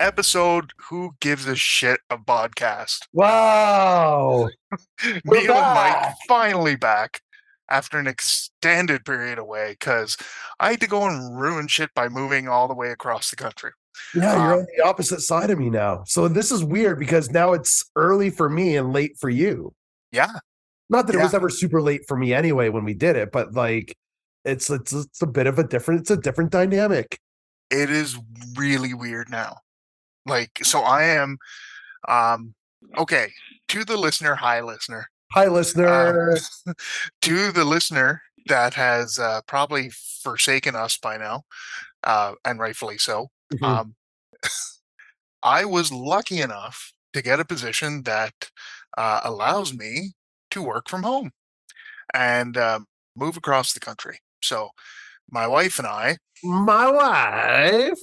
episode Who Gives a Shit a podcast. Wow. Neil and Mike finally back after an extended period away because I had to go and ruin shit by moving all the way across the country. Yeah, you're Um, on the opposite side of me now. So this is weird because now it's early for me and late for you. Yeah. Not that it was ever super late for me anyway when we did it, but like it's it's it's a bit of a different it's a different dynamic. It is really weird now. Like, so I am, um, okay, to the listener, hi, listener. Hi listener. Uh, to the listener that has uh, probably forsaken us by now, uh, and rightfully so. Mhm. Um, I was lucky enough to get a position that uh, allows me to work from home and um, move across the country. So, my wife and I My wife.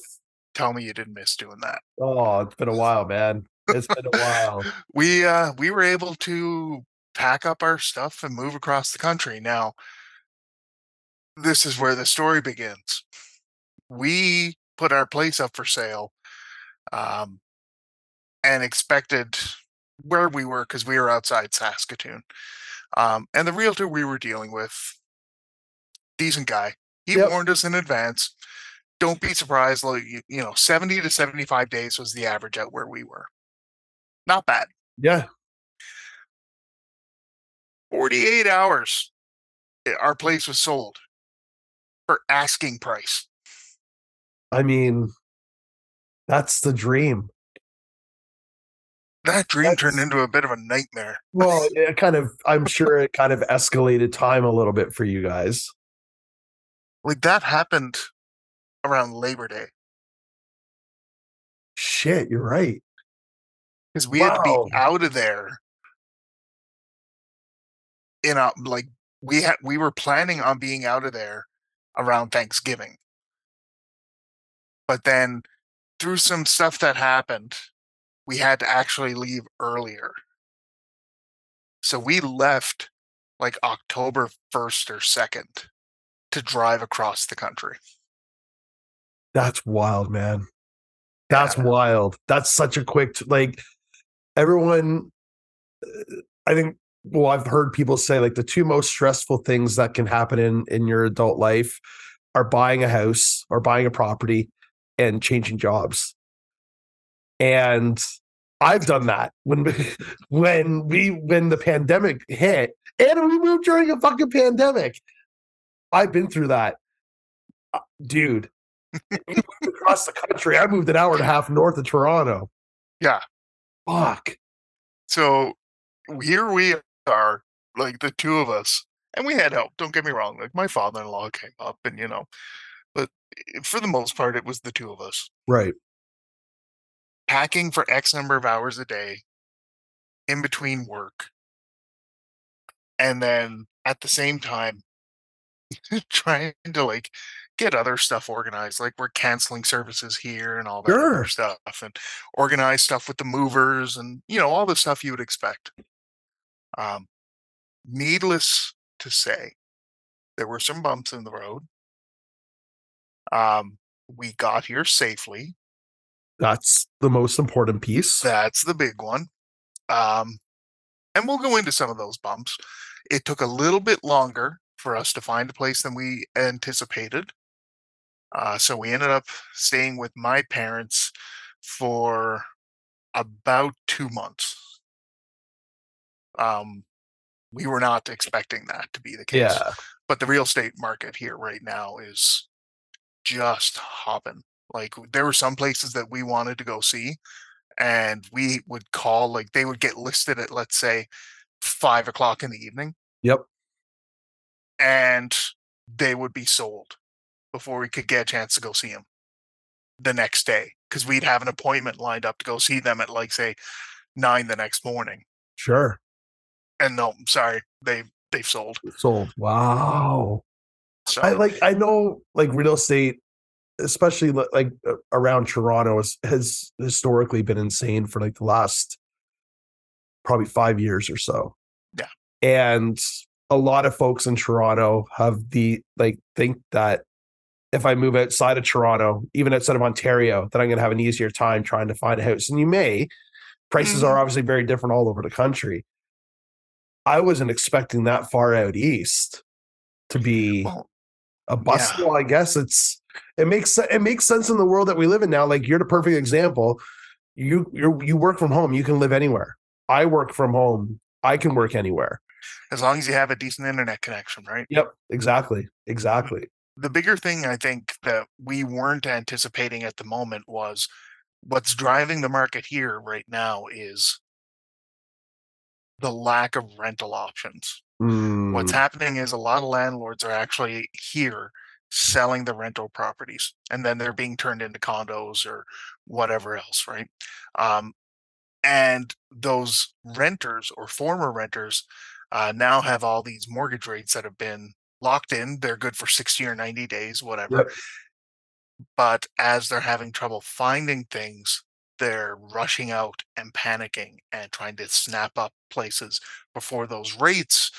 Tell me you didn't miss doing that. Oh, it's been a while, man. It's been a while. We uh, we were able to pack up our stuff and move across the country. Now, this is where the story begins. We put our place up for sale um, and expected where we were because we were outside Saskatoon. Um, and the realtor we were dealing with, decent guy, he Yep. warned us in advance. Don't be surprised. Like you, you know, seventy to seventy-five days was the average out where we were. Not bad. Yeah. Forty-eight hours, eh, our place was sold for asking price. I mean, that's the dream. That dream turned into a bit of a nightmare. Well, it kind of I'm sure it kind of escalated time a little bit for you guys. Like that happened around Labor Day Shit, you're right. because we had to be out of there in a like we had we were planning on being out of there around Thanksgiving. But then through some stuff that happened, we had to actually leave earlier. So we left like October 1st or 2nd to drive across the country. That's wild, man. That's Yeah. wild. That's such a quick t- like everyone I think well I've heard people say like the two most stressful things that can happen in in your adult life are buying a house or buying a property and changing jobs. And I've done that when when we when the pandemic hit and we moved during a fucking pandemic. I've been through that. Uh, Dude, across the country. I moved an hour and a half north of Toronto. Yeah. Fuck. So here we are, like the two of us, and we had help. Don't get me wrong. Like my father-in-law came up, and you know, but eh, for the most part, it was the two of us Right. packing for X number of hours a day, in between work, and then at the same time, trying to like get other stuff organized. Like we're canceling services here and all that other Sure. stuff, and organize stuff with the movers, and you know all the stuff you would expect. Um, needless to say, there were some bumps in the road. Um, we got here safely. That's the most important piece. That's the big one. Um, and we'll go into some of those bumps. It took a little bit longer for us to find a place than we anticipated. Uh, so we ended up staying with my parents for about two months. Um, we were not expecting that to be the case. Yeah. but the real estate market here right now is just hopping. Like there were some places that we wanted to go see, and we would call like they would get listed at let's say five o'clock in the evening, Yep. and they would be sold before we could get a chance to go see them the next day because we'd have an appointment lined up to go see them at like say nine the next morning. Sure. And no, I'm sorry, they they've sold. Sold. Wow. So I like I know like real estate, especially like around Toronto, is, has historically been insane for like the last probably five years or so. Yeah. And a lot of folks in Toronto have the like think that if I move outside of Toronto, even outside of Ontario, that I'm going to have an easier time trying to find a house. And you may. Prices Mhm. are obviously very different all over the country. I wasn't expecting that far out east to be Well, a bustle. I guess it's it makes it makes sense in the world that we live in now. Like you're the perfect example. You you you work from home. You can live anywhere. I work from home. I can work anywhere. as long as you have a decent internet connection, right? Yep. Exactly. Exactly. The bigger thing I think that we weren't anticipating at the moment was what's driving the market here right now is the lack of rental options. What's Mm, happening is a lot of landlords are actually here selling the rental properties and then they're being turned into condos or whatever else, right? Um, and those renters or former renters uh, now have all these mortgage rates that have been locked in. They're good for 60 or 90 days, whatever. Yep. But as they're having trouble finding things, they're rushing out and panicking and trying to snap up places before those rates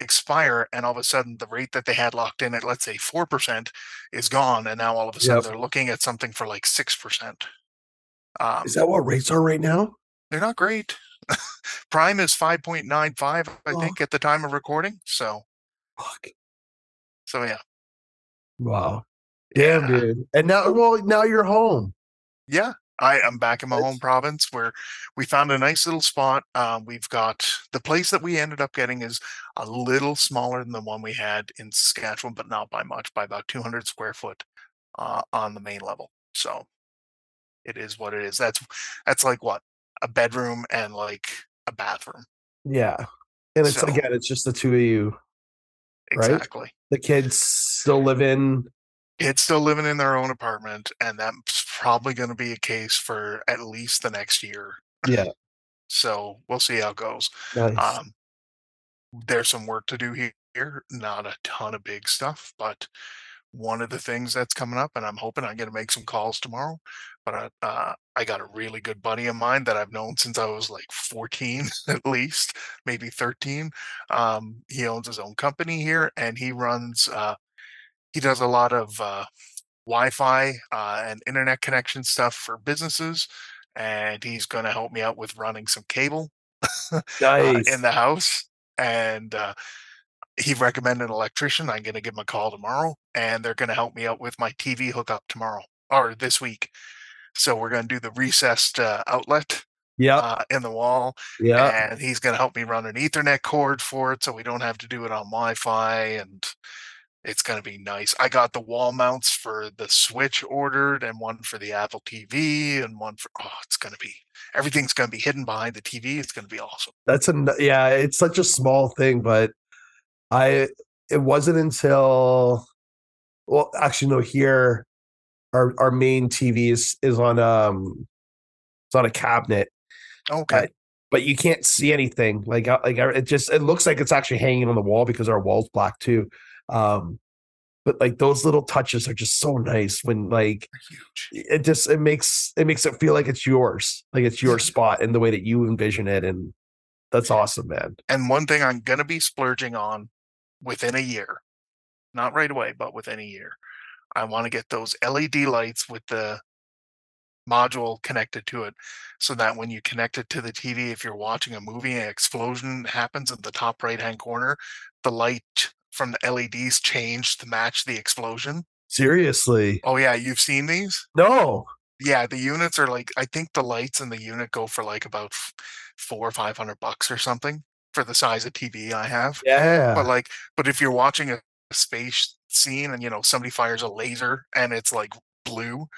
expire and all of a sudden the rate that they had locked in at let's say 4% is gone and now all of a sudden Yep. they're looking at something for like 6% um, is that what rates are right now? they're not great prime is 5.95 i Oh. think at the time of recording so Fuck. so yeah Wow. Damn, Yeah. dude. And now, well, now you're home. yeah I am back in my That's- home province where we found a nice little spot. Um, we've got the place that we ended up getting is a little smaller than the one we had in Saskatchewan, but not by much, by about 200 square foot uh, on the main level. So it is what it is. That's that's like what a bedroom and like a bathroom. Yeah. And it's So- again, it's just the two of you. Right? Exactly. The kids still live in. Kids still living in their own apartment, and that's probably going to be a case for at least the next year. Yeah. So we'll see how it goes. Nice. Um, there's some work to do here, not a ton of big stuff, but one of the things that's coming up, and I'm hoping I'm going to make some calls tomorrow. But I, uh, I got a really good buddy of mine that I've known since I was like 14, at least, maybe 13. Um, he owns his own company here, and he runs. Uh, he does a lot of uh, Wi-Fi uh, and internet connection stuff for businesses, and he's going to help me out with running some cable uh, nice. in the house. And uh, he recommended an electrician. I'm going to give him a call tomorrow, and they're going to help me out with my TV hookup tomorrow or this week. So we're going to do the recessed uh, outlet yeah. uh, in the wall, yeah. and he's going to help me run an Ethernet cord for it, so we don't have to do it on Wi-Fi, and it's going to be nice. I got the wall mounts for the Switch ordered, and one for the Apple TV, and one for oh, it's going to be everything's going to be hidden behind the TV. It's going to be awesome. That's a yeah. It's such a small thing, but I it wasn't until well, actually no. Here, our our main TV is is on um, it's on a cabinet, Okay. but you can't see anything. Like uh, like it just it looks like it's actually hanging on the wall because our wall's black too. Um, but like those little touches are just so nice when like it just it makes it makes it feel like it's yours, like it's your spot in the way that you envision it, and that's awesome, man. And one thing I'm going to be splurging on within a year, not right away, but within a year, I want to get those LED lights with the module connected to it so that when you connect it to the TV, if you're watching a movie, an explosion happens in the top right hand corner, the light from the LEDs change to match the explosion. Seriously, Oh, yeah, you've seen these? no, Yeah, the units are like, I think the lights in the unit go for like about four or 500 bucks or something for the size of TV I have. yeah, But like, but if you're watching a space scene and you know somebody fires a laser and it's like blue,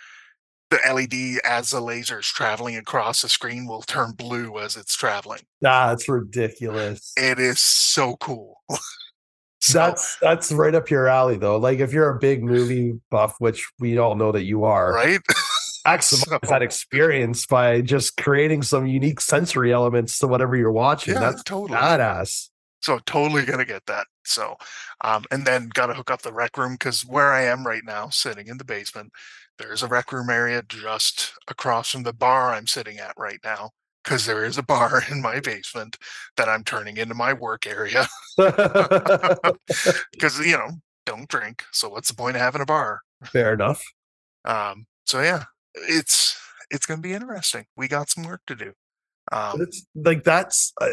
the LED as the laser is traveling across the screen will turn blue as it's traveling. Ah, that's ridiculous. It is so cool. so, That's that's right up your alley, though. Like if you're a big movie buff, which we all know that you are, right. maximize So- that experience by just creating some unique sensory elements to whatever you're watching. yeah, That's totally. badass. So totally gonna get that. So, um, and then gotta hook up the rec room because where I am right now, sitting in the basement, there's a rec room area just across from the bar I'm sitting at right now. Because there is a bar in my basement that I'm turning into my work area. Because you know don't drink. So what's the point of having a bar? Fair enough. Um, so yeah, it's it's gonna be interesting. We got some work to do. Um, it's like that's uh,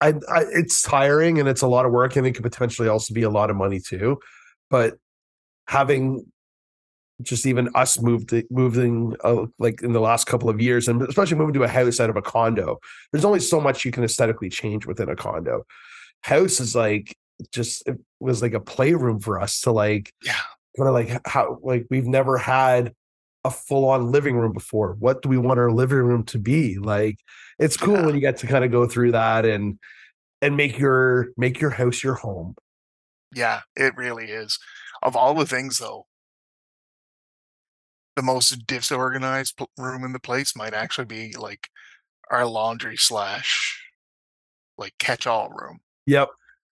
I, I it's tiring and it's a lot of work and it could potentially also be a lot of money too. But having just even us moved moving uh, like in the last couple of years and especially moving to a house out of a condo there's only so much you can aesthetically change within a condo house is like just it was like a playroom for us to like yeah kind of like how like we've never had a full-on living room before? What do we want our living room to be? Like it's cool yeah. when you get to kind of go through that and and make your make your house your home. Yeah it really is. Of all the things though the most disorganized room in the place might actually be like our laundry slash like catch-all room. Yep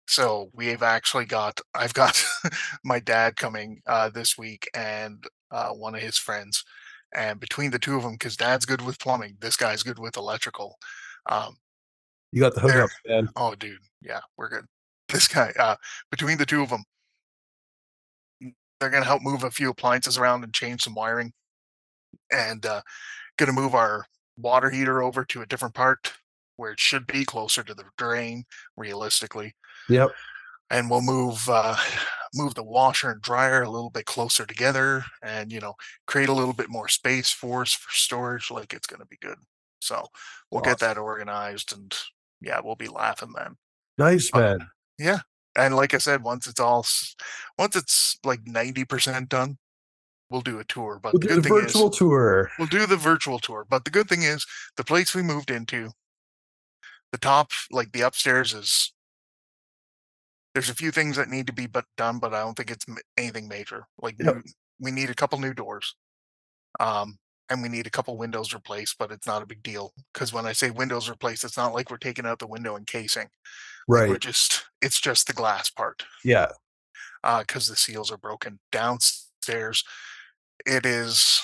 so we've actually got i've got my dad coming uh this week and uh one of his friends and between the two of them because dad's good with plumbing this guy's good with electrical um you got the hookup man. Oh dude yeah we're good. This guy uh between the two of them they're going to help move a few appliances around and change some wiring and uh, going to move our water heater over to a different part where it should be closer to the drain realistically yep and we'll move uh, move the washer and dryer a little bit closer together and you know create a little bit more space for us for storage like it's going to be good so we'll awesome. get that organized and yeah we'll be laughing then nice man yeah and like I said, once it's all, once it's like ninety percent done, we'll do a tour. But we'll the, good the thing virtual is, tour. We'll do the virtual tour. But the good thing is, the place we moved into, the top, like the upstairs, is there's a few things that need to be but done, but I don't think it's anything major. Like yep. new, we need a couple new doors, um, and we need a couple windows replaced, but it's not a big deal because when I say windows replaced, it's not like we're taking out the window and casing. Right. We're just it's just the glass part. Yeah. Uh, because the seals are broken. Downstairs, it is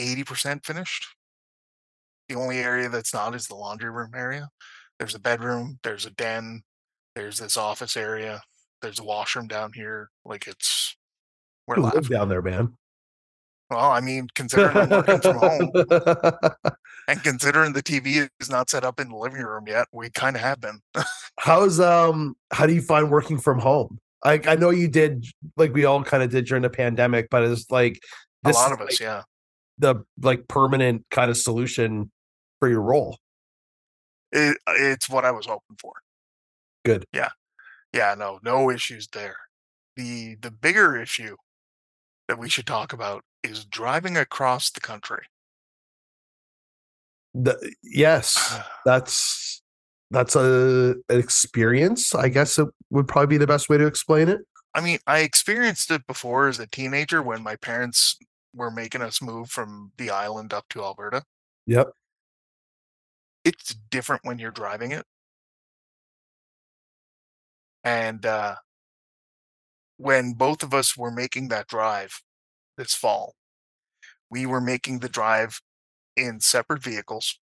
80% finished. The only area that's not is the laundry room area. There's a bedroom, there's a den, there's this office area, there's a washroom down here. Like it's we're live down there, man. Well, I mean, considering I'm working from home and considering the TV is not set up in the living room yet, we kind of have been. How's um how do you find working from home? I I know you did like we all kind of did during the pandemic, but it's like a lot of us, like yeah. The like permanent kind of solution for your role. It, it's what I was hoping for. Good. Yeah. Yeah, no, no issues there. The the bigger issue that we should talk about is driving across the country. The, yes, that's that's a an experience. I guess it would probably be the best way to explain it. I mean, I experienced it before as a teenager when my parents were making us move from the island up to Alberta. Yep. It's different when you're driving it. And uh, when both of us were making that drive this fall, we were making the drive in separate vehicles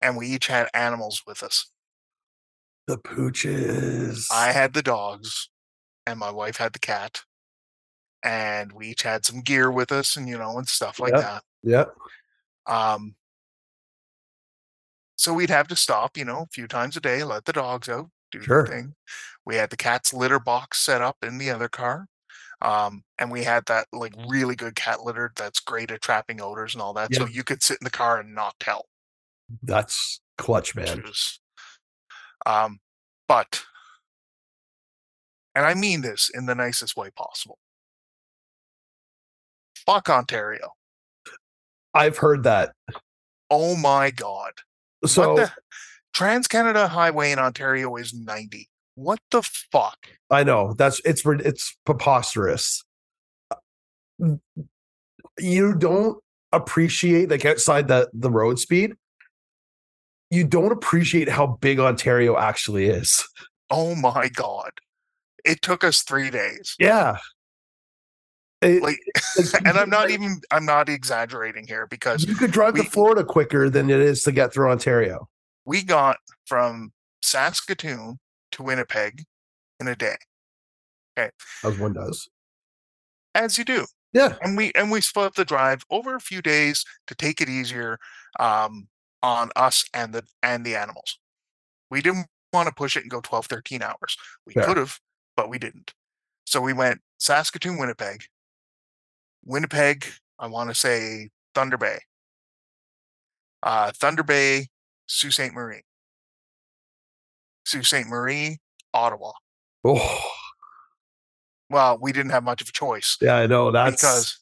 and we each had animals with us. The pooches. I had the dogs and my wife had the cat. And we each had some gear with us and you know and stuff like yep. that. Yep. Um so we'd have to stop, you know, a few times a day, let the dogs out, do sure. the thing. We had the cat's litter box set up in the other car. Um, and we had that like really good cat litter that's great at trapping odors and all that. So you could sit in the car and not tell. That's clutch, man. Um, but, and I mean this in the nicest way possible. Fuck Ontario. I've heard that. Oh my god. So Trans Canada Highway in Ontario is 90. What the fuck? I know. That's it's it's preposterous. Uh, you don't appreciate like outside the the road speed. You don't appreciate how big Ontario actually is. Oh my god. It took us 3 days. Yeah. It, like, and I'm not even I'm not exaggerating here because you could drive we, to Florida quicker than it is to get through Ontario. We got from Saskatoon to Winnipeg in a day. Okay. As one does. As you do. Yeah. And we and we split up the drive over a few days to take it easier um, on us and the and the animals. We didn't want to push it and go 12, 13 hours. We Fair. could have, but we didn't. So we went Saskatoon, Winnipeg. Winnipeg, I want to say Thunder Bay. Uh, Thunder Bay, Sault Ste. Marie. Sault Ste. Marie, Ottawa. Oh, Well, we didn't have much of a choice yeah, I know. That's because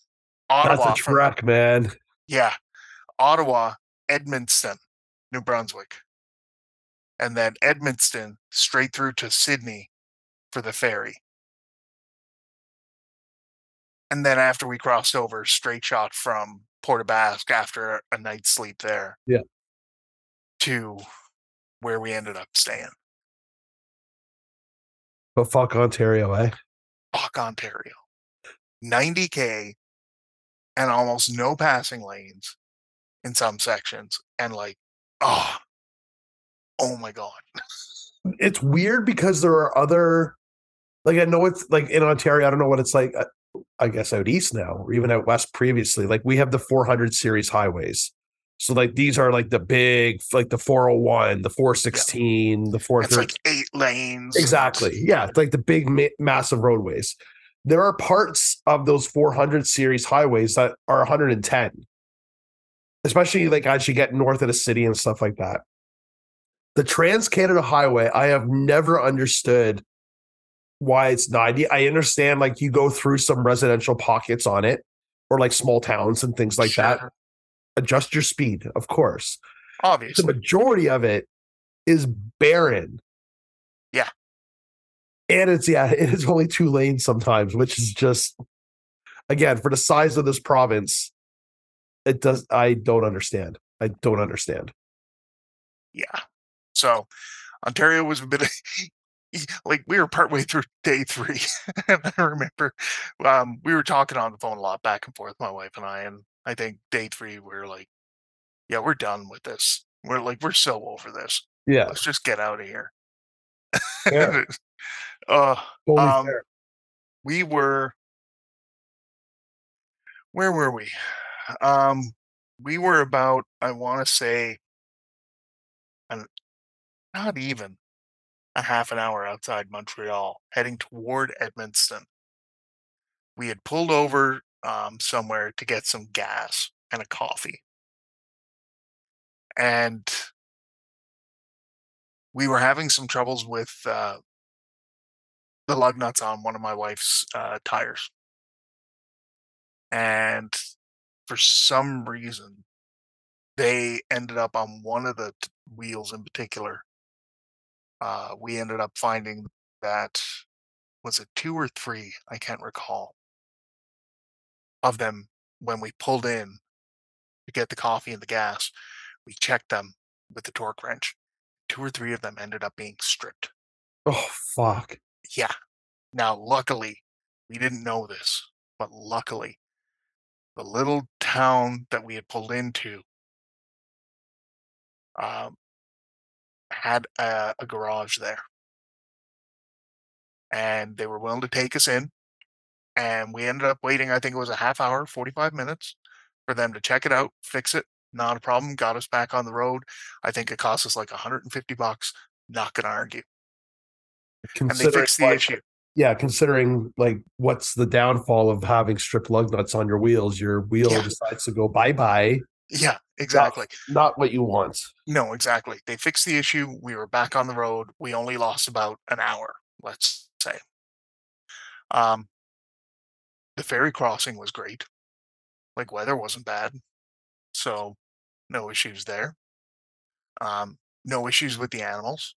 that's Ottawa, a from- trek, man. yeah, Ottawa, Edmundston, New Brunswick, and then Edmundston straight through to Sydney for the ferry. And then after we crossed over, straight shot from Port aux Basques after a night's sleep there. Yeah. To where we ended up staying. But fuck Ontario, eh? Fuck Ontario. 90K and almost no passing lanes in some sections. And like, oh, oh my God. It's weird because there are other, like I know it's like in Ontario. I don't know what it's like. uh, I guess out east now, or even out west previously. Like we have the 400 series highways. So like these are like the big, like the 401, the 416, the It's like eight lanes. Exactly. Yeah, it's like the big ma- massive roadways. There are parts of those 400 series highways that are 110. Especially like as you get north of the city and stuff like that. The Trans Canada Highway, I have never understood why it's 90. I understand like you go through some residential pockets on it or like small towns and things like that. Adjust your speed, of course. Obviously. The majority of it is barren. Yeah. And it's yeah, it is only two lanes sometimes, which is just again for the size of this province, it does I don't understand. I don't understand. Yeah. So Ontario was a bit of, like we were partway through day three. and I remember um, we were talking on the phone a lot back and forth, my wife and I. And I think day three, we are like, yeah, we're done with this. We're like, we're so over this. Yeah. Let's just get out of here. Fair. uh, Totally Um, we were where were we um we were about i want to say an not even a half an hour outside montreal heading toward Edmundston we had pulled over um, somewhere to get some gas and a coffee and we were having some troubles with uh, the lug nuts on one of my wife's uh, tires. And for some reason, they ended up on one of the t- wheels in particular. Uh, we ended up finding that was it two or three? I can't recall. Of them when we pulled in to get the coffee and the gas, we checked them with the torque wrench. Two or three of them ended up being stripped. Oh fuck. Yeah. Now, luckily, we didn't know this, but luckily, the little town that we had pulled into um, had a, a garage there. And they were willing to take us in. And we ended up waiting, I think it was a half hour, 45 minutes for them to check it out, fix it. Not a problem. Got us back on the road. I think it cost us like 150 bucks. Not going to argue. And they fixed the like, issue. Yeah, considering like what's the downfall of having stripped lug nuts on your wheels, your wheel Yeah. decides to go bye bye. Yeah, exactly. Not what you want. No, exactly. They fixed the issue. We were back on the road. We only lost about an hour, let's say. Um, the ferry crossing was great. Like weather wasn't bad, so no issues there. Um, no issues with the animals.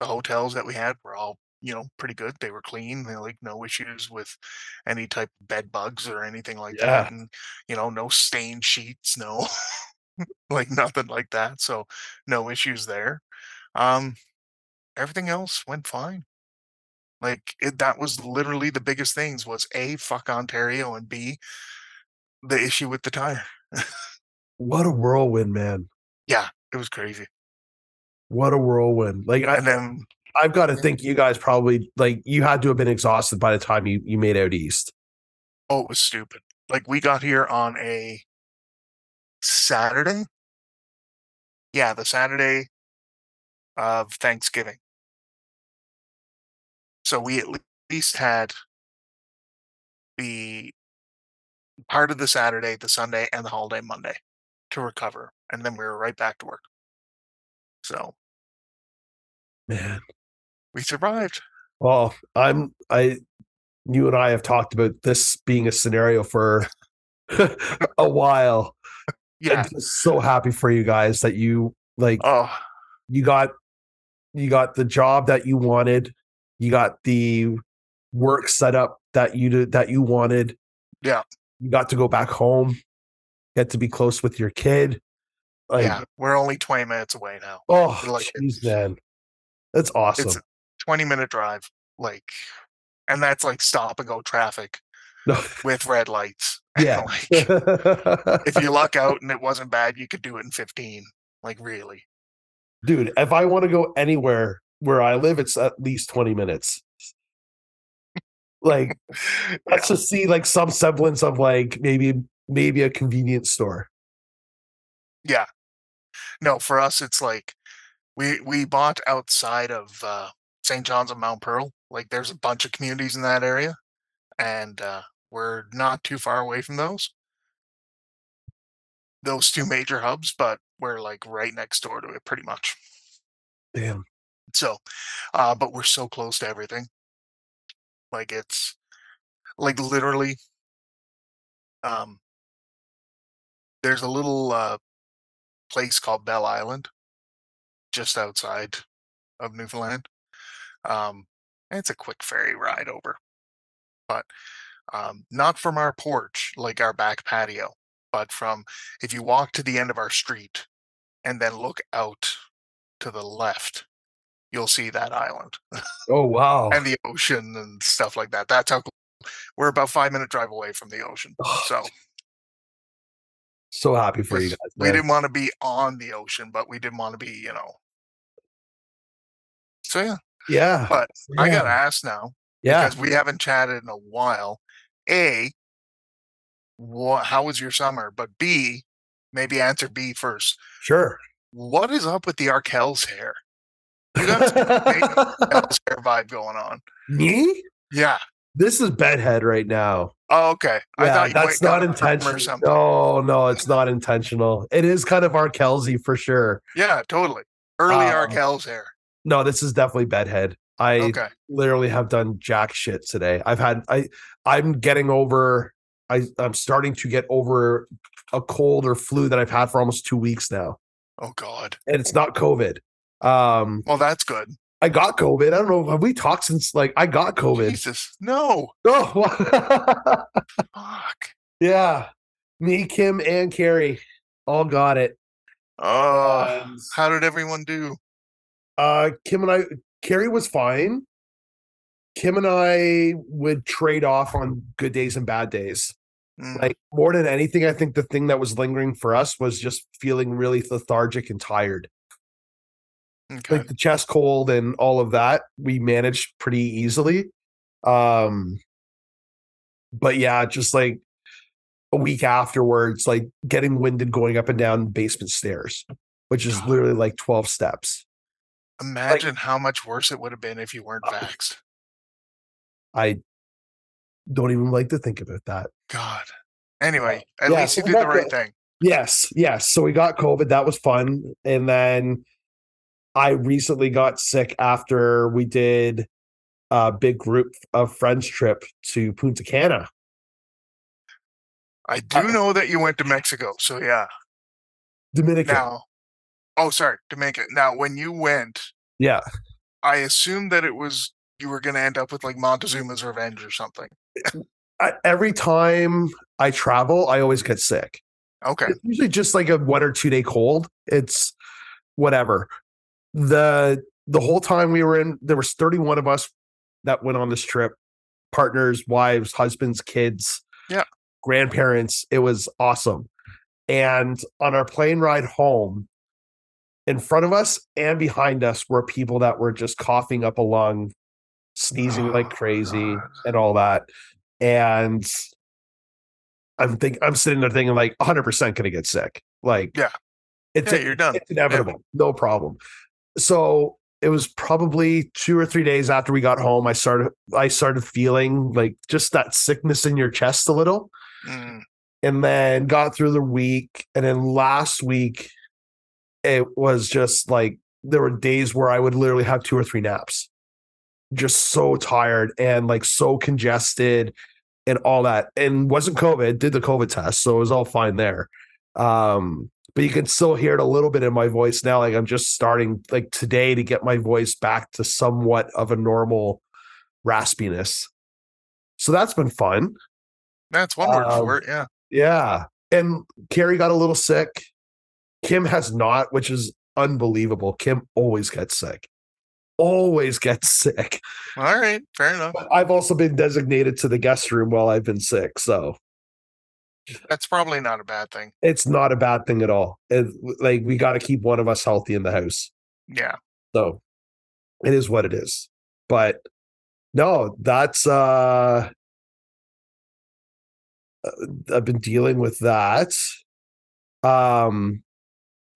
The hotels that we had were all, you know, pretty good. They were clean. They like no issues with any type of bed bugs or anything like Yeah. that. And you know, no stained sheets, no like nothing like that. So no issues there. Um, everything else went fine. Like it, that was literally the biggest things was a fuck Ontario and b the issue with the tire. What a whirlwind, man. Yeah, it was crazy. What a whirlwind. Like I, And then I've got to think you guys probably like you had to have been exhausted by the time you you made out east. Oh, it was stupid. Like we got here on a Saturday. Yeah, the Saturday of Thanksgiving. So we at least had the part of the Saturday, the Sunday, and the holiday Monday to recover, and then we were right back to work. So Man. we survived. Well, I'm I you and I have talked about this being a scenario for a while. Yeah. I'm just so happy for you guys that you like Oh, you got you got the job that you wanted, you got the work set up that you did that you wanted. Yeah. You got to go back home, get to be close with your kid. Like yeah. We're only 20 minutes away now. oh like it. jeez, man. That's awesome. It's a 20 minute drive. Like, and that's like stop and go traffic No. with red lights. Yeah. like, if you luck out and it wasn't bad, you could do it in 15. Like, really. dude if i want to go anywhere where i live it's at least 20 minutes like let's just see like some semblance of like maybe maybe a convenience store Yeah. No, for us, it's like we we bought outside of uh, St. John's of Mount Pearl. Like, there's a bunch of communities in that area, and uh, we're not too far away from those. Those two major hubs, but we're like right next door to it, pretty much. damn So, uh, but we're so close to everything. Like it's like literally um there's a little uh place called Bell Island just outside of Newfoundland. Um it's a quick ferry ride over. But um not from our porch like our back patio, but from if you walk to the end of our street and then look out to the left, you'll see that island oh wow and the ocean and stuff like that. That's how cl- we're about five minute drive away from the ocean. Oh, so so happy for you guys we man. didn't want to be on the ocean, but we didn't want to be, you know. So yeah, yeah but I got to ask now yeah because we haven't chatted in a while. A, what? How was your summer? But B, maybe answer B first. sure What is up with the Arkells hair? You got some Arkells hair vibe going on. me Yeah. this is bedhead right now Oh, okay. I yeah, thought that's not intentional. something. No, no, it's not intentional. It is kind of R. Kelsey for sure. Yeah, totally. Early Um, Arkell's hair. No, this is definitely bedhead. I Okay. literally have done jack shit today. I've had I I'm getting over I I'm starting to get over a cold or flu that I've had for almost 2 weeks now. Oh God. And it's not COVID. Um Well, that's good. I got COVID. I don't know have we talked since like I got COVID. Jesus. No. Oh, Fuck. yeah. Me, Kim, and Carrie all got it. Oh, Um, how did everyone do? Uh, Kim and I, Carrie was fine. Kim and I would trade off on good days and bad days. Mm, Like more than anything, I think the thing that was lingering for us was just feeling really lethargic and tired. Okay. Like the chest cold and all of that, we managed pretty easily. Um, but yeah, just like a week afterwards, like getting winded going up and down basement stairs, which is God. literally like 12 steps. Imagine how much worse it would have been if you weren't Oh. vaxxed. I don't even like to think about that. God. Anyway, at Yeah, least you so did the right it. thing. Yes, yes. So we got COVID. That was fun. And then I recently got sick after we did a big group of friends trip to Punta Cana. I do know that you went to Mexico. So yeah. Dominican. Now, oh, sorry, Jamaica. Now, when you went, Yeah. I assumed that it was you were going to end up with like Montezuma's Revenge or something. Eh, I, every time I travel, I always get sick. Okay. It's usually just like a one or two day cold. It's whatever. The the whole time we were in, there was 31 of us that went on this trip. Partners, wives, husbands, kids, Yeah. grandparents. It was awesome. And on our plane ride home, in front of us and behind us were people that were just coughing up a lung, sneezing oh like Oh, crazy, God. and all that. And I'm think I'm sitting there thinking like 100 percent gonna get sick. Like Yeah. it's Yeah, you're done. it's inevitable, no problem. So it was probably two or three days after we got home. I started I started feeling like just that sickness in your chest a little. Mm, and then got through the week and then last week it was just like there were days where i would literally have two or three naps. Just so tired and like so congested and all that and wasn't covid did the covid test so it was all fine there. Um but you can still hear it a little bit in my voice now like i'm just starting like today to get my voice back to somewhat of a normal raspiness so that's been fun that's one word Um, for it. Yeah. yeah. And Carrie got a little sick. Kim has not, which is unbelievable. Kim always gets sick. Always gets sick. All right. Fair enough. But I've also been designated to the guest room while I've been sick. So That's probably not a bad thing. it's not a bad thing at all. It, like we got to keep one of us healthy in the house. Yeah. So it is what it is. But no, that's uh uh, I've been dealing with that. Um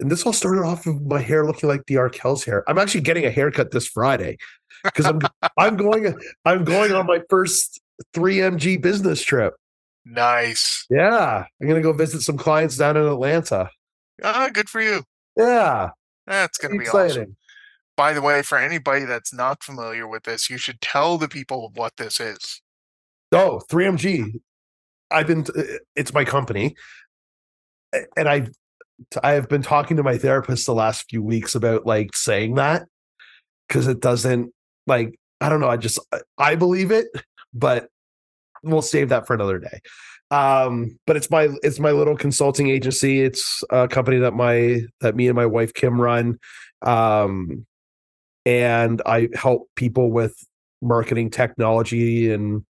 and this all started off with my hair looking like the Arkell's hair. I'm actually getting a haircut this Friday because I'm I'm going I'm going on my first 3MG business trip. Nice. Yeah, I'm gonna go visit some clients down in Atlanta. Ah, good for you. Yeah, That's going to be exciting. awesome. By the way, for anybody that's not familiar with this, you should tell the people what this is. Oh, 3MG. I've been uh, it's my company. And I I have been talking to my therapist the last few weeks about like saying that cuz it doesn't like I don't know, I just I believe it, but we'll save that for another day. Um but it's my it's my little consulting agency. It's a company that my that me and my wife Kim run. Um and I help people with marketing technology and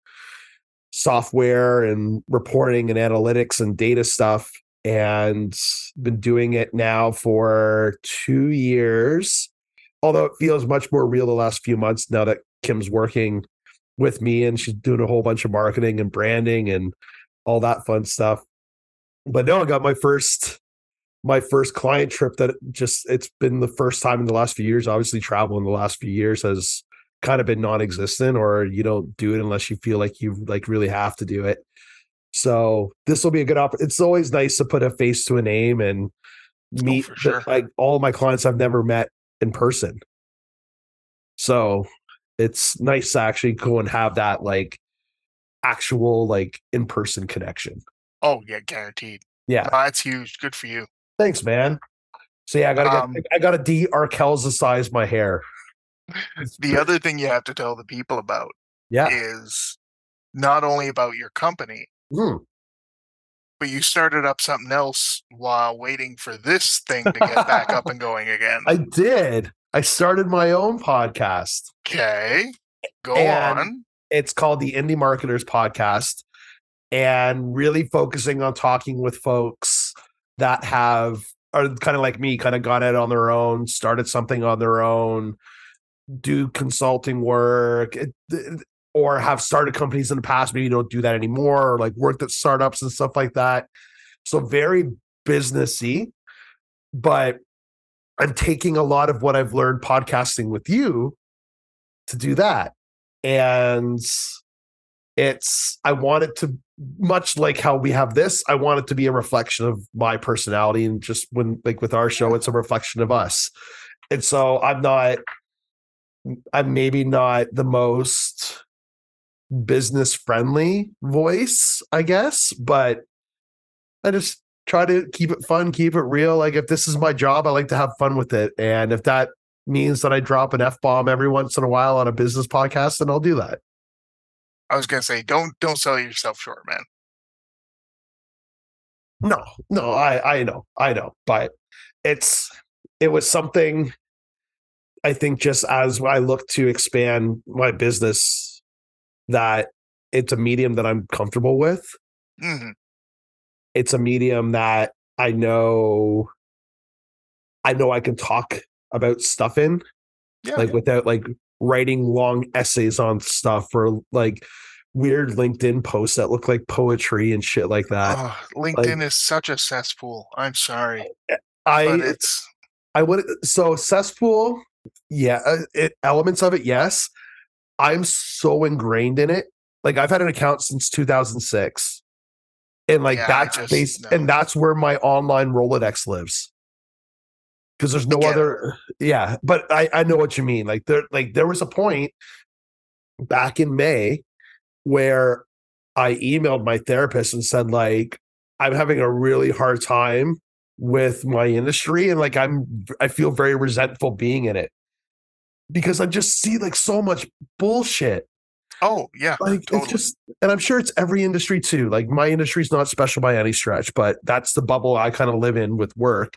software and reporting and analytics and data stuff and been doing it now for two years although it feels much more real the last few months now that kim's working with me and she's doing a whole bunch of marketing and branding and all that fun stuff. But no i got my first my first client trip that just it's been the first time in the last few years. Obviously travel in the last few years has kind of been non-existent or you don't do it unless you feel like you like really have to do it. So this will be a good op it's always nice to put a face to a name and oh, meet for the- like all my clients i've never met in person. So it's nice to actually go and have that like actual like in-person connection Oh, yeah, guaranteed. yeah No, that's huge. Good for you. thanks man so yeah i gotta Um, get i gotta de arkells size my hair The other thing you have to tell the people about yeah is not only about your company, Mm. but you started up something else while waiting for this thing to get back up and going again. i did i started my own podcast Okay. Go on. it's called the Indie Marketers Podcast, and really focusing on talking with folks that have are kind of like me, kind of gone out on their own, started something on their own, do consulting work, or have started companies in the past. Maybe you don't do that anymore, or like worked at startups and stuff like that. So very businessy, but I'm taking a lot of what I've learned podcasting with you to do that. And it's i want it to much like how we have this i want it to be a reflection of my personality and just when like with our show it's a reflection of us. And so i'm not i'm maybe not the most business friendly voice i guess but i just try to keep it fun keep it real like if this is my job i like to have fun with it and if that means that I drop an F bomb every once in a while on a business podcast, then I'll do that. I was gonna say, don't don't sell yourself short, man. No, no, I I know, I know, but it's it was something I think just as I look to expand my business that it's a medium that I'm comfortable with. hmm It's a medium that I know I know I can talk about stuff in, Yeah. like without like writing long essays on stuff or like weird LinkedIn posts that look like poetry and shit like that. Oh, LinkedIn is such a cesspool. I'm sorry, but I it's I would so cesspool, yeah, uh, it, elements of it, yes. I'm so ingrained in it. Like I've had an account since 2006, and like Yeah, that's just- based, no. and that's where my online Rolodex lives. Because there's no it. other, yeah. But I I know what you mean. Like there, like there was a point back in May where I emailed my therapist and said like I'm having a really hard time with my industry and like I'm I feel very resentful being in it because I just see like so much bullshit. Oh yeah, Like totally. it's just and I'm sure it's every industry too. Like my industry is not special by any stretch, but that's the bubble I kind of live in with work.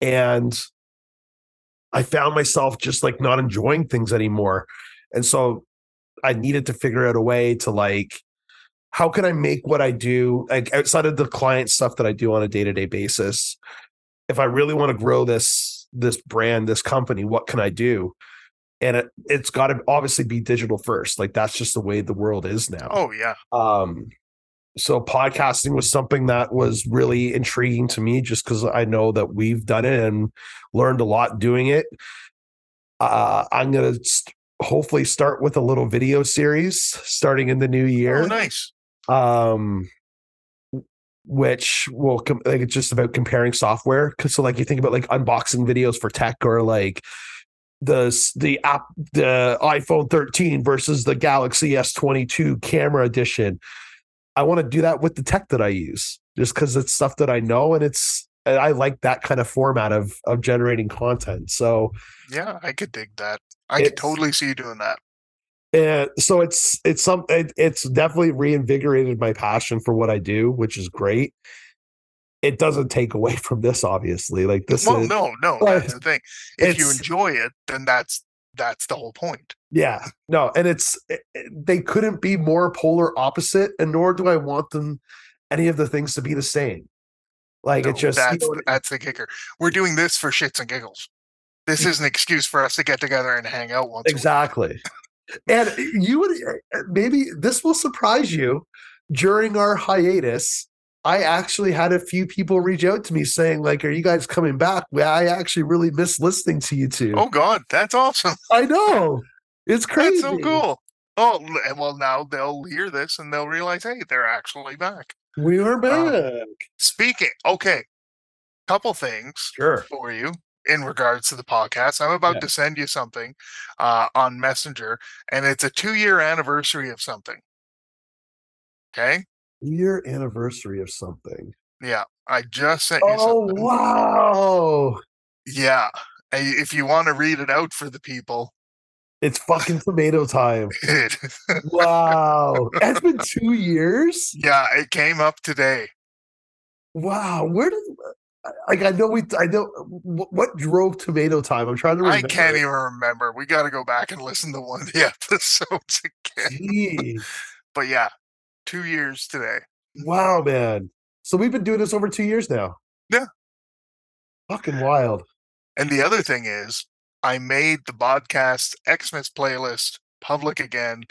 And I found myself just like not enjoying things anymore. And so I needed to figure out a way to like how can I make what I do like outside of the client stuff that I do on a day-to-day basis? If I really want to grow this this brand, this company, what can I do? And it, it's got to obviously be digital first. Like that's just the way the world is now. oh yeah, Um, so podcasting was something that was really intriguing to me just because I know that we've done it and learned a lot doing it. Uh, I'm gonna st- hopefully start with a little video series starting in the new year oh nice. um which will com- like it's just about comparing software because so like you think about like unboxing videos for tech or like the the app the iphone 13 versus the galaxy s22 camera edition i want to do that with the tech that i use just because it's stuff that i know and it's and i like that kind of format of of generating content so Yeah, I could dig that. I could totally see you doing that. and so it's it's some it, it's definitely reinvigorated my passion for what I do, which is great. It doesn't take away from this, obviously. Like this Well, is no, no, that's the thing. If you enjoy it, then that's that's the whole point. yeah, no, and it's it- it- they couldn't be more polar opposite, and nor do I want them any of the things to be the same. Like No, it just you that's know, that's the kicker. We're doing this for shits and giggles. This is an excuse for us to get together and hang out once. exactly. And you would uh, maybe this will surprise you. During our hiatus, I actually had a few people reach out to me saying, like, are you guys coming back? I actually really miss listening to you two. Oh God, that's awesome. I know. It's crazy. That's so cool. Oh well, now they'll hear this and they'll realize, hey, they're actually back. We are back. Um, Speaking, okay, couple things sure. for you in regards to the podcast. I'm about Yeah. to send you something uh, on Messenger, and it's a two year anniversary of something. Okay. Year anniversary of something. Yeah. I just sent you Oh something. wow. Yeah. If you want to read it out for the people, It's fucking tomato time. Wow. It's been two years. yeah, it came up today. Wow. Where did uh, uh, like I know we I know uh, what drove tomato time. I'm trying to remember. I can't even remember. We got to go back and listen to one of the episodes again. Jeez. But yeah, two years today. Wow, man. So we've been doing this over two years now. Yeah. Fucking wild. And the other thing is, I made the podcast Xmas playlist public again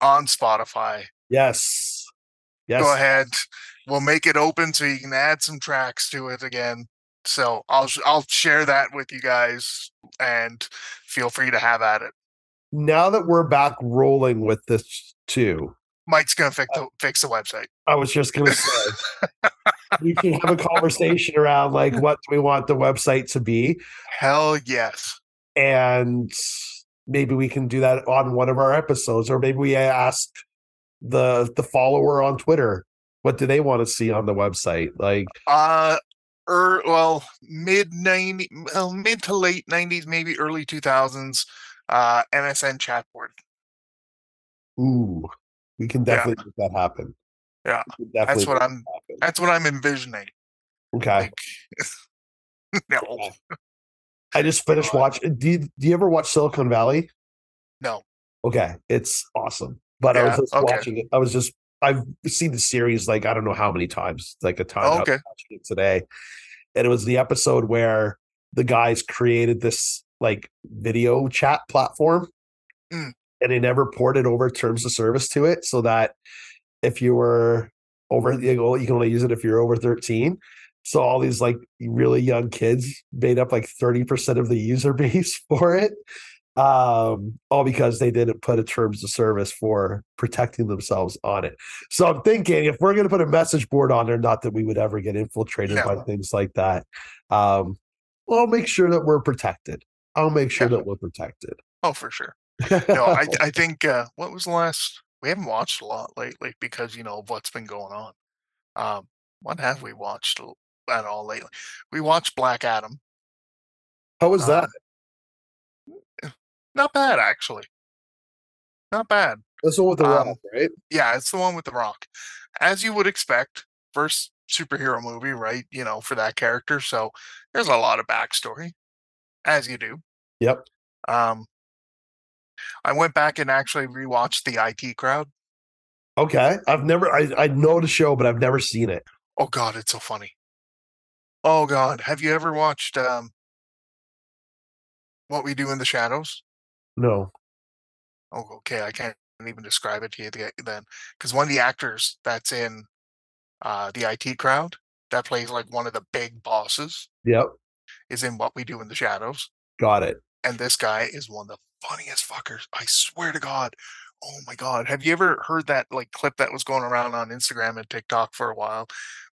on Spotify. Yes. Yes. Go ahead. We'll make it open so you can add some tracks to it again. So I'll I'll share that with you guys and feel free to have at it. Now that we're back rolling with this too, Mike's gonna fix the, fix the website. I was just gonna say we can have a conversation around like what do we want the website to be, Hell yes. and maybe we can do that on one of our episodes, or maybe we ask the the follower on Twitter what do they want to see on the website. Like, Uh er, well, mid 90 well, mid to late 90s, maybe early 2000s uh MSN chat board. ooh, we can Yeah. definitely make that happen. Yeah, That's what I'm that that's what I'm envisioning. Okay. Like no. Okay. I just finished watching. Do you, do you ever watch Silicon Valley? No. Okay, it's awesome. But I was just okay. watching it. I was just I've seen the series like I don't know how many times, like a time Oh, okay. watching it today. And it was the episode where the guys created this like video chat platform Mm. And they never ported over terms of service to it so that if you were over you know you can only use it if you're over 13 so all these like really young kids made up like 30% of the user base for it um all because they didn't put a terms of service for protecting themselves on it so i'm thinking if we're going to put a message board on there not that we would ever get infiltrated No. by things like that um well make sure that we're protected i'll make sure Yeah. that we're protected Oh, for sure. No, I I think uh, what was the last? We haven't watched a lot lately because you know of what's been going on. Um, what have we watched l- at all lately? We watched Black Adam. how was that um, Not bad actually. Not bad. that's the one with the um, rock right Yeah, it's the one with the Rock, as you would expect. First superhero movie, right? You know, for that character. So there's a lot of backstory, as you do. yep Um, I went back and actually rewatched the IT Crowd. okay i've never i i know the show but i've never seen it Oh God, it's so funny. Oh God, have you ever watched um What We Do in the Shadows? no Oh, okay, I can't even describe it to you then, because one of the actors that's in uh the IT crowd that plays like one of the big bosses yep is in What We Do in the Shadows, got it and this guy is one of the funniest fuckers. I swear to God. Oh my God, have you ever heard that like clip that was going around on Instagram and TikTok for a while,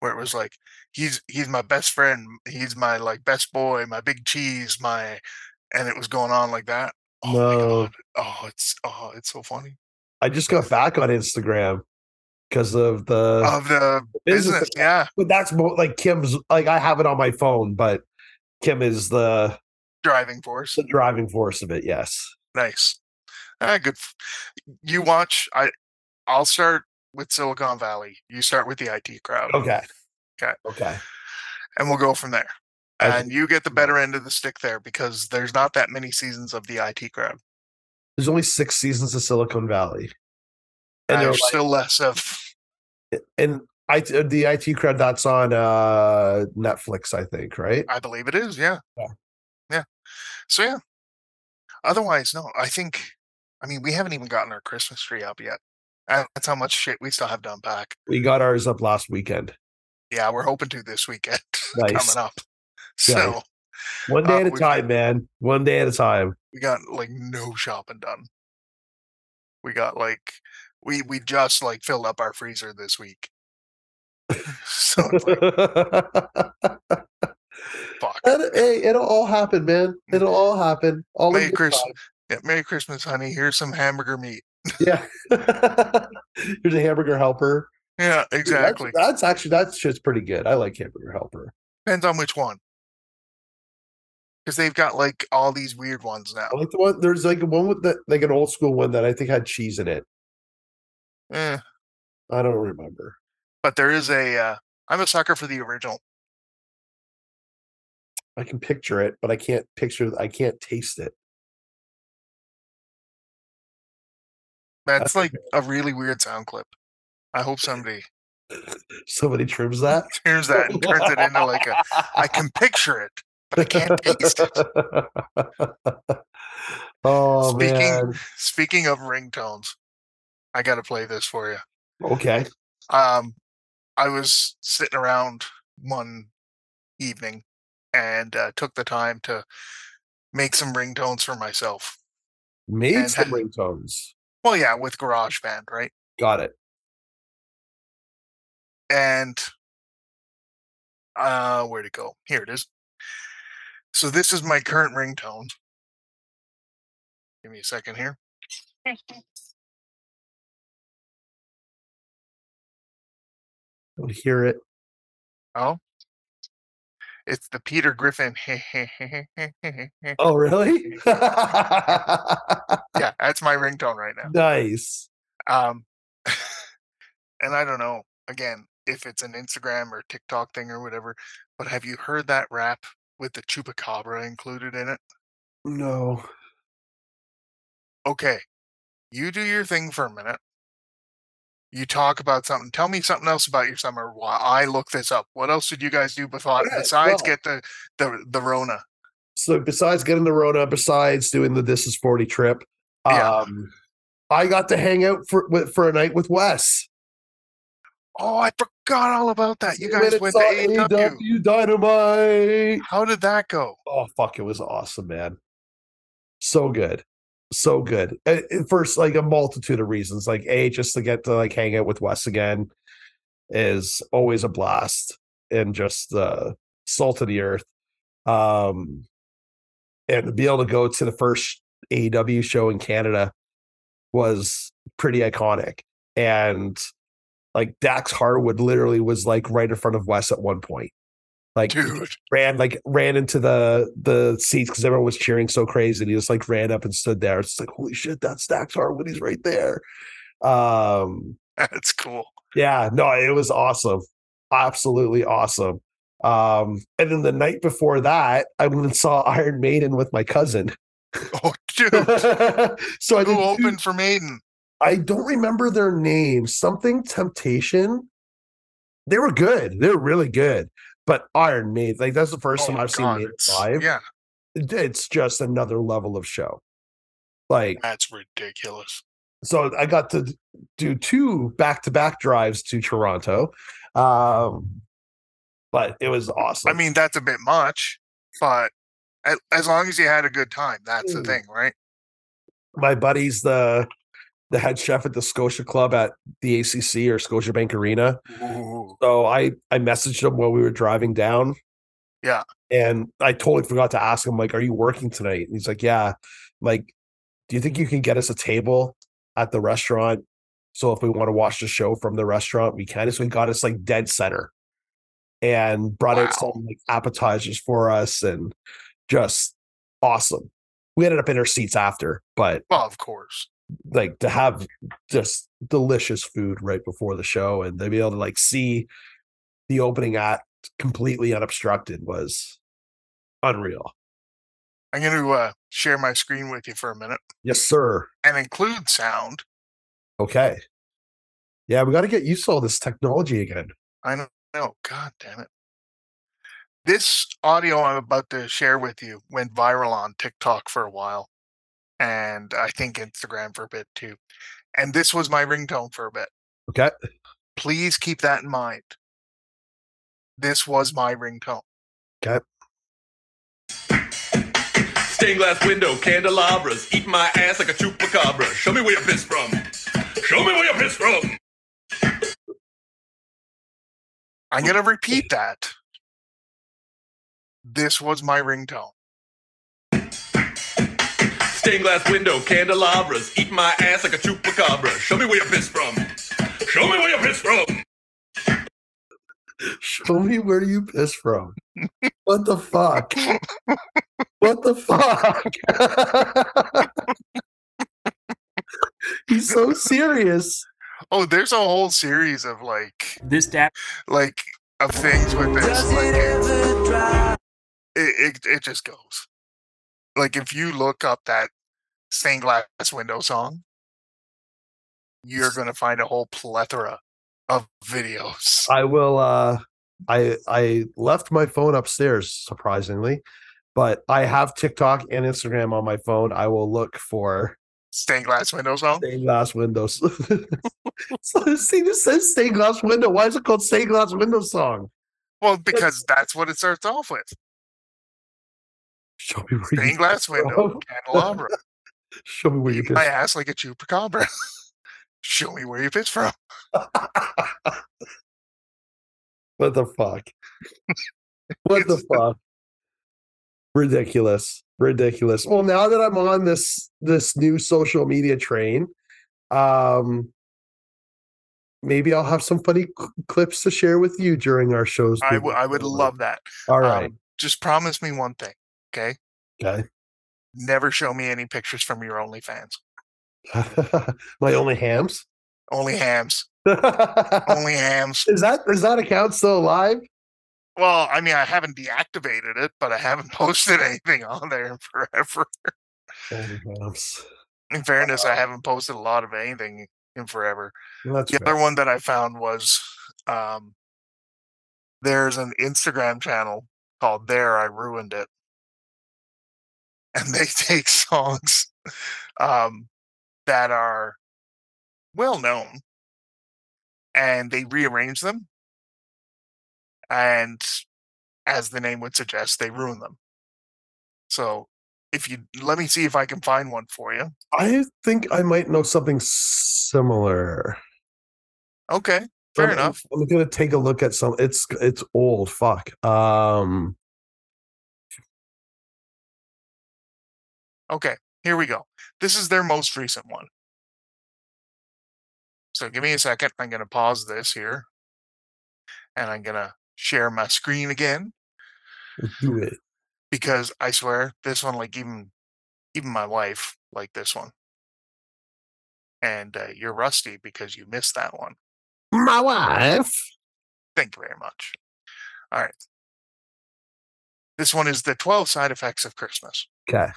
where it was like he's he's my best friend, he's my like best boy, my big cheese, my, and it was going on like that. Oh my No. God. Oh, it's oh, it's so funny. i just got back on instagram because of the Of the business business, yeah, but that's more like Kim's like I have it on my phone, but Kim is the driving force. the driving force of it. Yes. Nice. Ah, good. f- You watch. I. I'll start with Silicon Valley. You start with the IT crowd, Okay. Okay. Okay. and we'll go from there. And you get the better end of the stick there because there's not that many seasons of the IT crowd. There's only six seasons of Silicon Valley, and And they're there's still less of. and I the IT crowd that's on uh Netflix, I think, right? I believe it is. Yeah. Yeah. Yeah. So yeah. Otherwise, no. I think. I mean, we haven't even gotten our Christmas tree up yet. That's how much shit we still have to unpack. We got ours up last weekend. Yeah, we're hoping to this weekend Nice. coming up. So One day Uh, at a time, man. One day at a time. we got like no shopping done. We got like we we just like filled up our freezer this week. so like fuck. And, hey, it'll all happen, man. It'll all happen. All Merry Christmas. Yeah, Merry Christmas, honey. Here's some hamburger meat. Yeah. Here's a hamburger helper. Yeah, Dude, exactly. That's, that's actually that shit's pretty good. I like hamburger helper. Depends on which one. Because they've got like all these weird ones now. I like the one. There's like one with the like an old school one that I think had cheese in it. Eh, I don't remember. but there is a. Uh, I'm a sucker for the original. I can picture it, but I can't picture. I can't taste it. That's like a really weird sound clip. I hope somebody Somebody trims that. hears that and turns it into like a. I can picture it, but I can't taste it. oh Speaking- man. Speaking of ringtones, I got to play this for you. Okay. Um, I was sitting around one evening and uh, took the time to make some ringtones for myself. Made And some ha- ringtones. Well, yeah, with GarageBand, right? Got it. And uh, where'd it go? Here it is. So this is my current ringtone. Give me a second here. I'll hear it. Oh, it's the Peter Griffin. Oh, really? yeah, that's my ringtone right now. nice. Um, and I don't know again if it's an Instagram or TikTok thing or whatever, but have you heard that rap with the chupacabra included in it? No. Okay, you do your thing for a minute. You talk about something. Tell me something else about your summer while I look this up. What else did you guys do before, Okay, besides well- get the the the Rona? so besides getting the Rona, besides doing the This Is 40 trip, Yeah. um, I got to hang out for with, for a night with Wes. Oh, I forgot all about that. You guys went to AEW. AEW Dynamite. How did that go? Oh fuck, it was awesome, man. So good. So good. Uh, like a multitude of reasons. Like, A, just to get to like hang out with Wes again is always a blast and just uh salt of the earth. Um and to be able to go to the first AEW show in Canada was pretty iconic. And like Dax Harwood literally was like right in front of Wes at one point. Like Dude. ran like ran into the the seats because everyone was cheering so crazy. And he just like ran up and stood there. It's like holy shit, that's Dax Harwood. He's right there. Um, That's cool. yeah, no, it was awesome, absolutely awesome. Um, and then the night before that, I went and saw Iron Maiden with my cousin. Oh, dude. so I Who opened for Maiden? I don't remember their name. Something Temptation. They were good. They were really good. But Iron Maiden, like that's the first Oh time I've seen God, Maiden it's- live. Yeah, It's just another level of show. Like that's ridiculous. so, I got to do two back-to-back drives to Toronto. Um, but it was awesome. I mean, that's a bit much, but as long as you had a good time, that's the Mm. thing, right? my buddy's the the head chef at the Scotia Club at the ACC or Scotiabank Arena. Ooh. So I I messaged him while we were driving down. Yeah. And I totally forgot to ask him, like, are you working tonight? And he's like, Yeah. I'm like, do you think you can get us a table at the restaurant? So if we want to watch the show from the restaurant, we can. So he got us like dead center and brought out some like appetizers for us and just awesome. We ended up in our seats after, but Well, of course. Like to have just delicious food right before the show and to be able to like see the opening act completely unobstructed was unreal. I'm going to uh, share my screen with you for a minute Yes, sir. and include sound. Okay. Yeah, we got to get used to all this technology again. I don't know. God damn it. This audio I'm about to share with you went viral on TikTok for a while. And I think Instagram for a bit too. And this was my ringtone for a bit. Okay. Please keep that in mind. This was my ringtone. Okay. Stained glass window, candelabras, eat my ass like a chupacabra. Show me where you pissed from. Show me where you pissed from. I'm going to repeat that. This was my ringtone. Stained glass window, candelabras, eat my ass like a chupacabra. Show me where you pissed from. Show me where you pissed from. Show me where you piss from. what the fuck? what the fuck? He's so serious. Oh, there's a whole series of like This dad like of things with this. Like it, it, it just goes. Like if you look up that stained glass window song, you're gonna find a whole plethora of videos. I will uh I I left my phone upstairs surprisingly, but I have TikTok and Instagram on my phone. I will look for Stained glass windows song. stained glass windows. so see this says stained glass window. Why is it called stained glass window song? Well, because that's what it starts off with. Show me where you Stained glass window, candelabra. Show me where you Eat piss my ass like a chupacabra. Show me where you piss from. what the fuck? what the fuck? Ridiculous. Ridiculous. Well, now that I'm on this this new social media train, um maybe I'll have some funny cl- clips to share with you during our shows. I would I would love that. All right. Um, just promise me one thing, okay? okay. Never show me any pictures from your OnlyFans. My only hams. Only hams. is Only hams. Is that is that account still alive? Well, I mean, I haven't deactivated it, but I haven't posted anything on there in forever. In fairness, I haven't posted a lot of anything in forever. The fair. other one that I found was um, there's an Instagram channel called There I Ruined It. And they take songs um, that are well known and they rearrange them. And as the name would suggest, they ruin them. So if you let me see if I can find one for you. I think I might know something similar. Okay, fair I'm, enough. I'm gonna take a look at some. It's it's old. Fuck. Um. Okay, here we go. This is their most recent one. So give me a second. I'm going to pause this here. And I'm going to share my screen again let's Do it. because I swear this one, like even even my wife, like this one. And uh, you're rusty because you missed that one. My wife. Thank you very much. All right. This one is the 12 side effects of Christmas. Okay.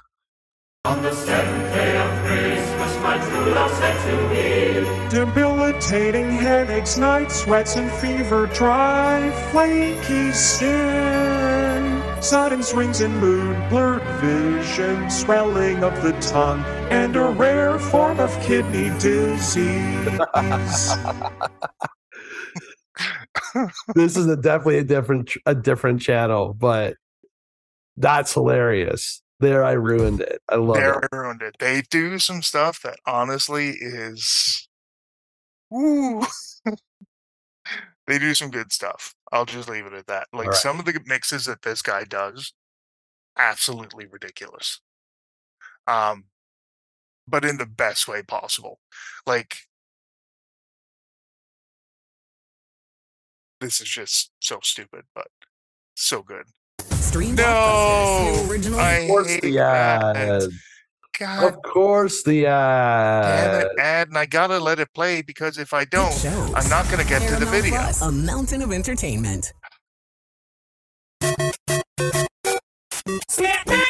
On the seventh day of Christmas, my true love said to me, Debilitating headaches, night sweats, and fever, dry, flaky skin. Sudden swings in mood, blurred vision, swelling of the tongue, and a rare form of kidney disease. this is a, definitely a different a different channel, but that's hilarious. There, I ruined it. I love They it. ruined it. They do some stuff that honestly is. Woo. they do some good stuff. I'll just leave it at that. Like Alright. some of the mixes that this guy does, absolutely ridiculous. Um, but in the best way possible. Like this is just so stupid, but so good. Stream No, Blockbusters, the original. I Of course, hate the ad. God Of course, the damn ad. it, ad, and I gotta let it play because if I don't. I'm not gonna get to the video. Plus, a mountain of entertainment. Snap back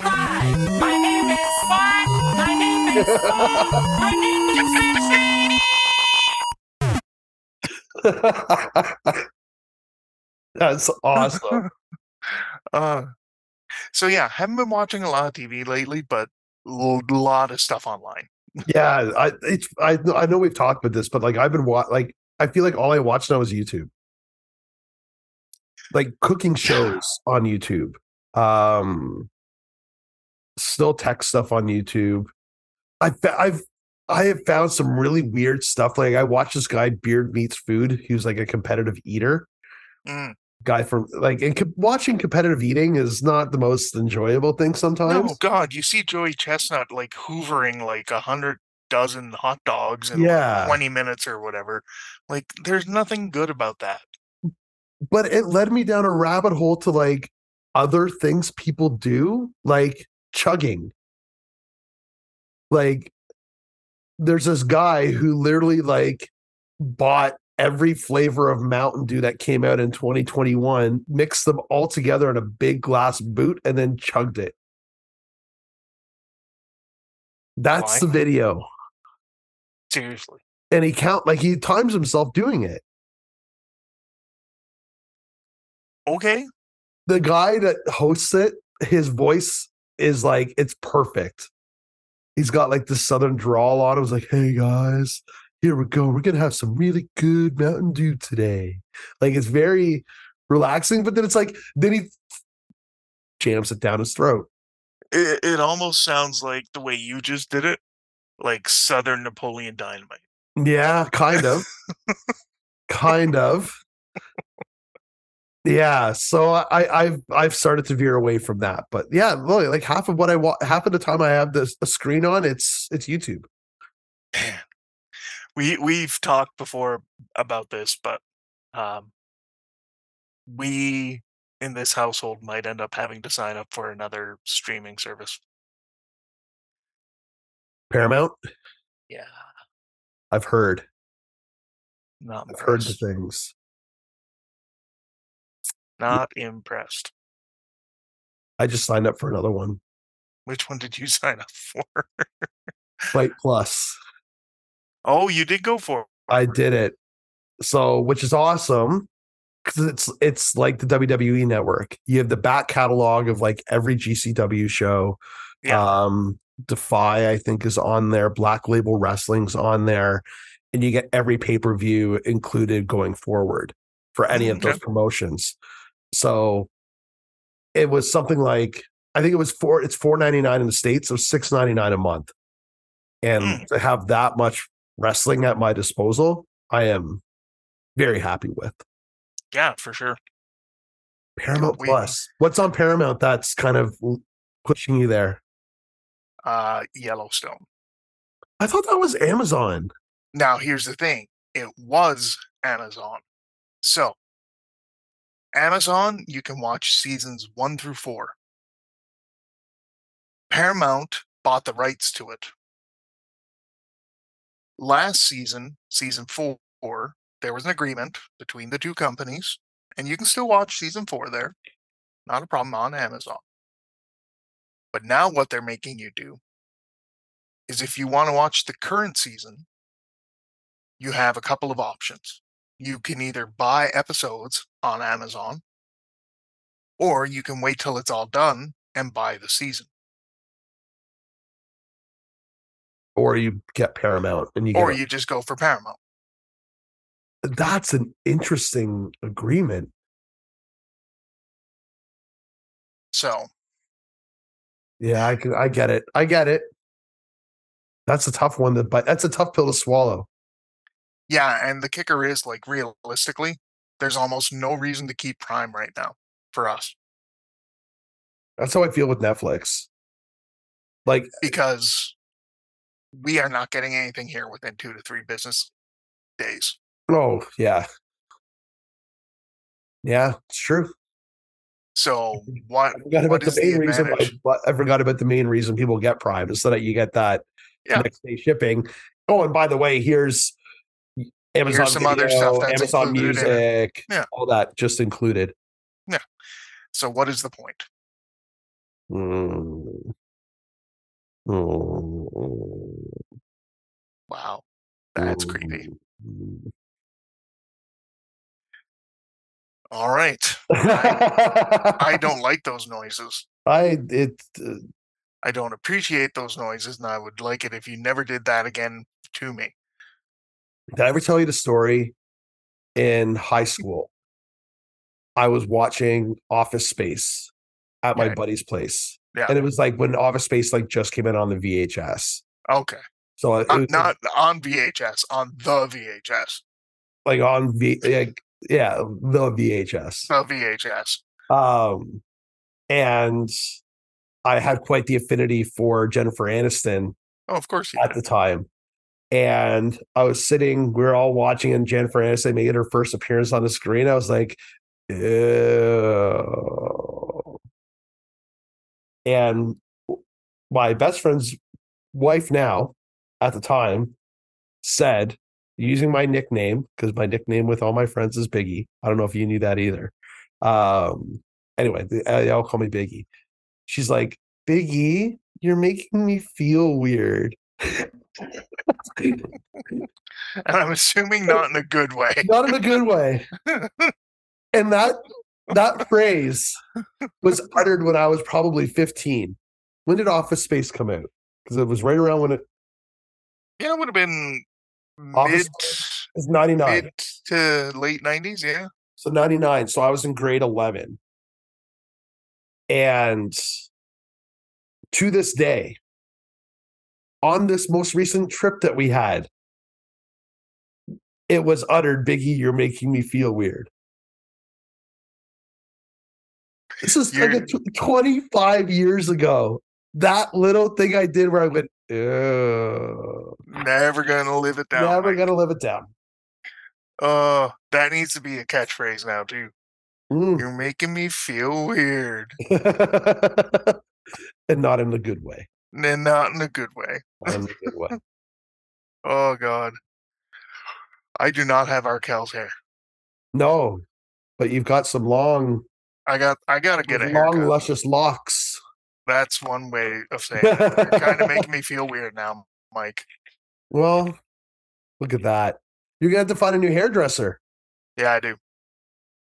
Hi, my name is Fart. My name is My name is That's awesome. Uh, so yeah, haven't been watching a lot of TV lately, but a lot of stuff online. yeah, I it's I I know we've talked about this, but like I've been wa- like I feel like all I watch now is YouTube. Like cooking shows on YouTube. Um still tech stuff on YouTube. I I've I have found some really weird stuff. Like I watched this guy Beard Meats Food. He was like a competitive eater Mm, guy from like and co- watching competitive eating is not the most enjoyable thing sometimes. No, God, you see Joey Chestnut like hoovering like a hundred dozen hot dogs in like, 20 minutes or whatever. Like, there's nothing good about that. But it led me down a rabbit hole to like other things people do, like chugging. Like, there's this guy who literally like bought every flavor of Mountain Dew that came out in 2021, mixed them all together in a big glass boot, and then chugged it. That's the video. Seriously. And he count like he times himself doing it. Okay. the guy that hosts it, his voice is like it's perfect. He's got like the southern drawl on. It was like, "Hey guys, here we go. We're gonna have some really good Mountain Dew today." Like it's very relaxing, but then it's like then he jams it down his throat. It, it almost sounds like the way you just did it, like Southern Napoleon Dynamite. Yeah, kind of, kind of. Yeah, so I, I've I've started to veer away from that, but yeah, really, like half of what I want, half of the time I have this a screen on, it's it's YouTube. Man. We we've talked before about this, but um we in this household might end up having to sign up for another streaming service. Paramount. Yeah, I've heard. not I've heard the things. Not impressed. I just signed up for another one. Which one did you sign up for? FITE Plus. Oh, you did go for. it. I did it. So, which is awesome because it's it's like the WWE network. You have the back catalog of like every GCW show. Yeah. Um Defy, I think, is on there. Black Label Wrestling's on there. And you get every pay-per-view included going forward for any of Okay. those promotions. So it was something like I think it was four, it's four ninety nine in the States, so six ninety nine a month. And Mm. to have that much wrestling at my disposal, I am very happy with. Yeah, for sure. Paramount we- Plus. What's on Paramount that's kind of pushing you there? Uh, Yellowstone. I thought that was Amazon. Now, here's the thing it was Amazon. So, Amazon, you can watch seasons one through four. Paramount bought the rights to it. Last season, season four, there was an agreement between the two companies, and you can still watch season four there. Not a problem on Amazon. But now, what they're making you do is if you want to watch the current season, you have a couple of options. You can either buy episodes on Amazon, or you can wait till it's all done and buy the season. Or you get Paramount and you get Or you just go for Paramount. that's an interesting agreement. So, Yeah, I can I get it. I get it. That's a tough one to but that's a tough pill to swallow. Yeah, and the kicker is like realistically, there's almost no reason to keep Prime right now for us That's how I feel with Netflix. Like eh, because we are not getting anything here within two to three business days. oh yeah. Yeah, it's true. So, what I forgot about is the the main reason. Why, but I forgot about the main reason people get Prime is so that you get that Yeah. next day shipping. Oh, and by the way, here's Amazon some other stuff that's Amazon. Music, Yeah. all that just included. Yeah. So, what is the point? Mm. Mm. Wow, that's creepy. Mm. All right. I I don't like those noises. I it uh, I don't appreciate those noises, and I would like it if you never did that again to me. Did I ever tell you the story in high school? I was watching Office Space at my Okay. buddy's place. Yeah. And it was like when Office Space like just came in on the VHS. Okay. So it Not, was not on VHS, on the VHS. like on V like, yeah, the VHS. The VHS. Um and I had quite the affinity for Jennifer Aniston Oh, of course at did. the time. And I was sitting, we were all watching, and Jennifer Aniston made her first appearance on the screen. I was like, ew. And my best friend's wife now, at the time, said, using my nickname, because my nickname with all my friends is Biggie. I don't know if you knew that either. Um, anyway, they, they all call me Biggie. She's like, Biggie, you're making me feel weird. And I'm assuming not in a good way. not in a good way. and that that phrase was uttered when I was probably 15. When did Office Space come out? Because it was right around when it Yeah, it would have been Office mid, was 99. mid to late 90s. Yeah. So 99. So I was in grade 11. And to this day, on this most recent trip that we had, it was uttered, Biggie, you're making me feel weird. This is like a tw- 25 years ago. That little thing I did where I went, Ew, Never going to live it down. never Mike. gonna live it down. Uh, that needs to be a catchphrase now, too. Mm. You're making me feel weird. and not in the good way. And not in a good way. Not in the good way. Oh god. I do not have Arkel's hair. No, but you've got some long, I got I gotta get a long, haircut. luscious locks. That's one way of saying it. You're kind of making me feel weird now, Mike. Well, look at that. You're gonna have to find a new hairdresser. Yeah, I do.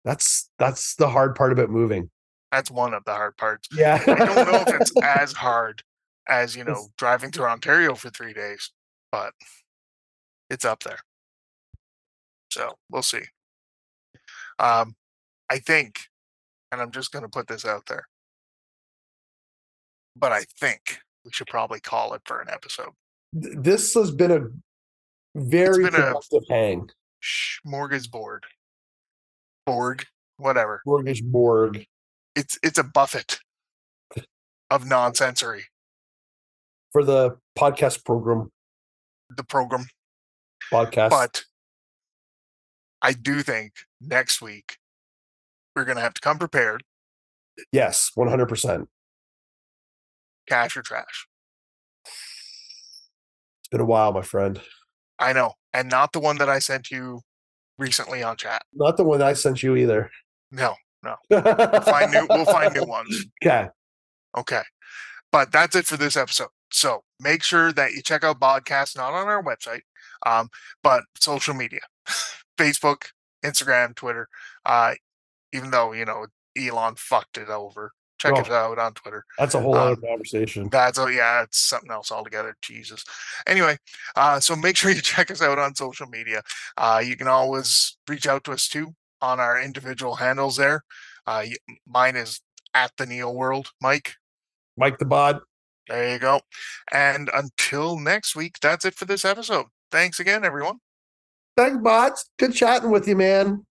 That's that's the hard part about moving. That's one of the hard parts. Yeah. I don't know if it's as hard as, you know, driving through Ontario for three days, but it's up there. So we'll see. Um, I think, and I'm just going to put this out there, but I think we should probably call it for an episode. This has been a very been a- productive hang. Smorgasbord, Borg, whatever. Mortgage Borg. It's it's a buffet of nonsensory. For the podcast program The program, podcast. but I do think next week we're going to have to come prepared, yes, one hundred percent. cash or trash. It's been a while, my friend. I know, and not the one that I sent you recently on chat. Not the one I sent you either. No, no. we'll find new. We'll find new ones. Okay. Okay. But that's it for this episode. So make sure that you check out Podcast, not on our website, um, but social media Facebook, Instagram, Twitter. Uh, even though, you know, Elon fucked it over. Check us Oh. out on Twitter. That's a whole Um, other conversation. That's oh yeah, it's something else altogether. Jesus. Anyway, uh, so make sure you check us out on social media. Uh, you can always reach out to us too on our individual handles there. Uh, mine is at the Neo World, Mike. Mike the Bod. There you go. And until next week, that's it for this episode. Thanks again, everyone. Thanks, Bots. Good chatting with you, man.